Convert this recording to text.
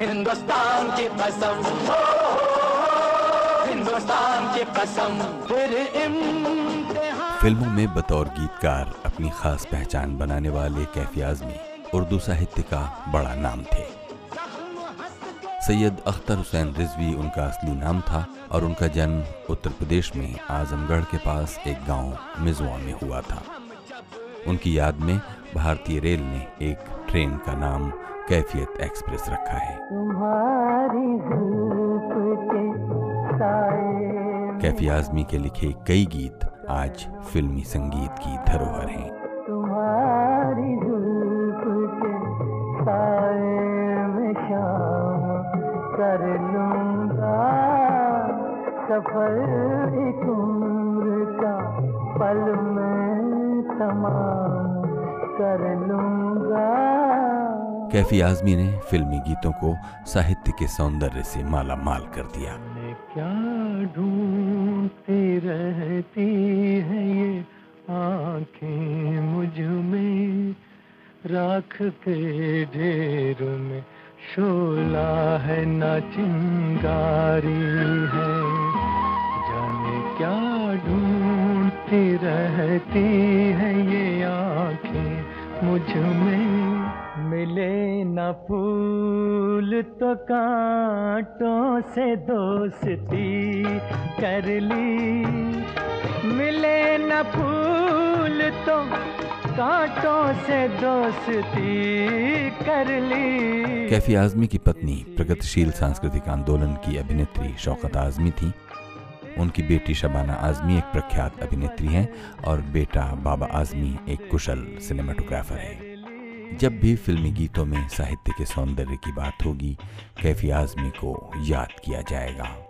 हिंदुस्तान की कसम। हिंदुस्तान की कसम। फिर फ़िल्मों में बतौर गीतकार अपनी खास पहचान बनाने वाले कैफी आजमी उर्दू साहित्य का बड़ा नाम थे। सैयद अख्तर हुसैन रिजवी उनका असली नाम था और उनका जन्म उत्तर प्रदेश में आजमगढ़ के पास एक गाँव मिजवा में हुआ था। उनकी याद में भारतीय रेल ने एक ट्रेन का नाम कैफियत एक्सप्रेस रखा है। कैफी आजमी के लिखे कई गीत आज फिल्मी संगीत की धरोहर हैं। तुम्हारी कर लूँगा। सफ़र एक उम्र का पल में तमाम कर लूँगा। कैफी आजमी ने फिल्मी गीतों को साहित्य के सौंदर्य से माला माल कर दिया। क्या ढूंढती रहती है ये आँखें मुझमें? राख के ढेर में शोला है न चिंगारी है। जाने क्या ढूंढती रहती है ये आँखें मुझमें? मिले न फूल तो कांटों से दोस्ती कर ली। मिले न फूल तो कांटों से दोस्ती कर ली। कैफी आजमी की पत्नी प्रगतिशील सांस्कृतिक आंदोलन की अभिनेत्री शौकत आजमी थी। उनकी बेटी शबाना आजमी एक प्रख्यात अभिनेत्री हैं और बेटा बाबा आजमी एक कुशल सिनेमाटोग्राफर है। जब भी फिल्मी गीतों में साहित्य के सौंदर्य की बात होगी, कैफी आजमी को याद किया जाएगा।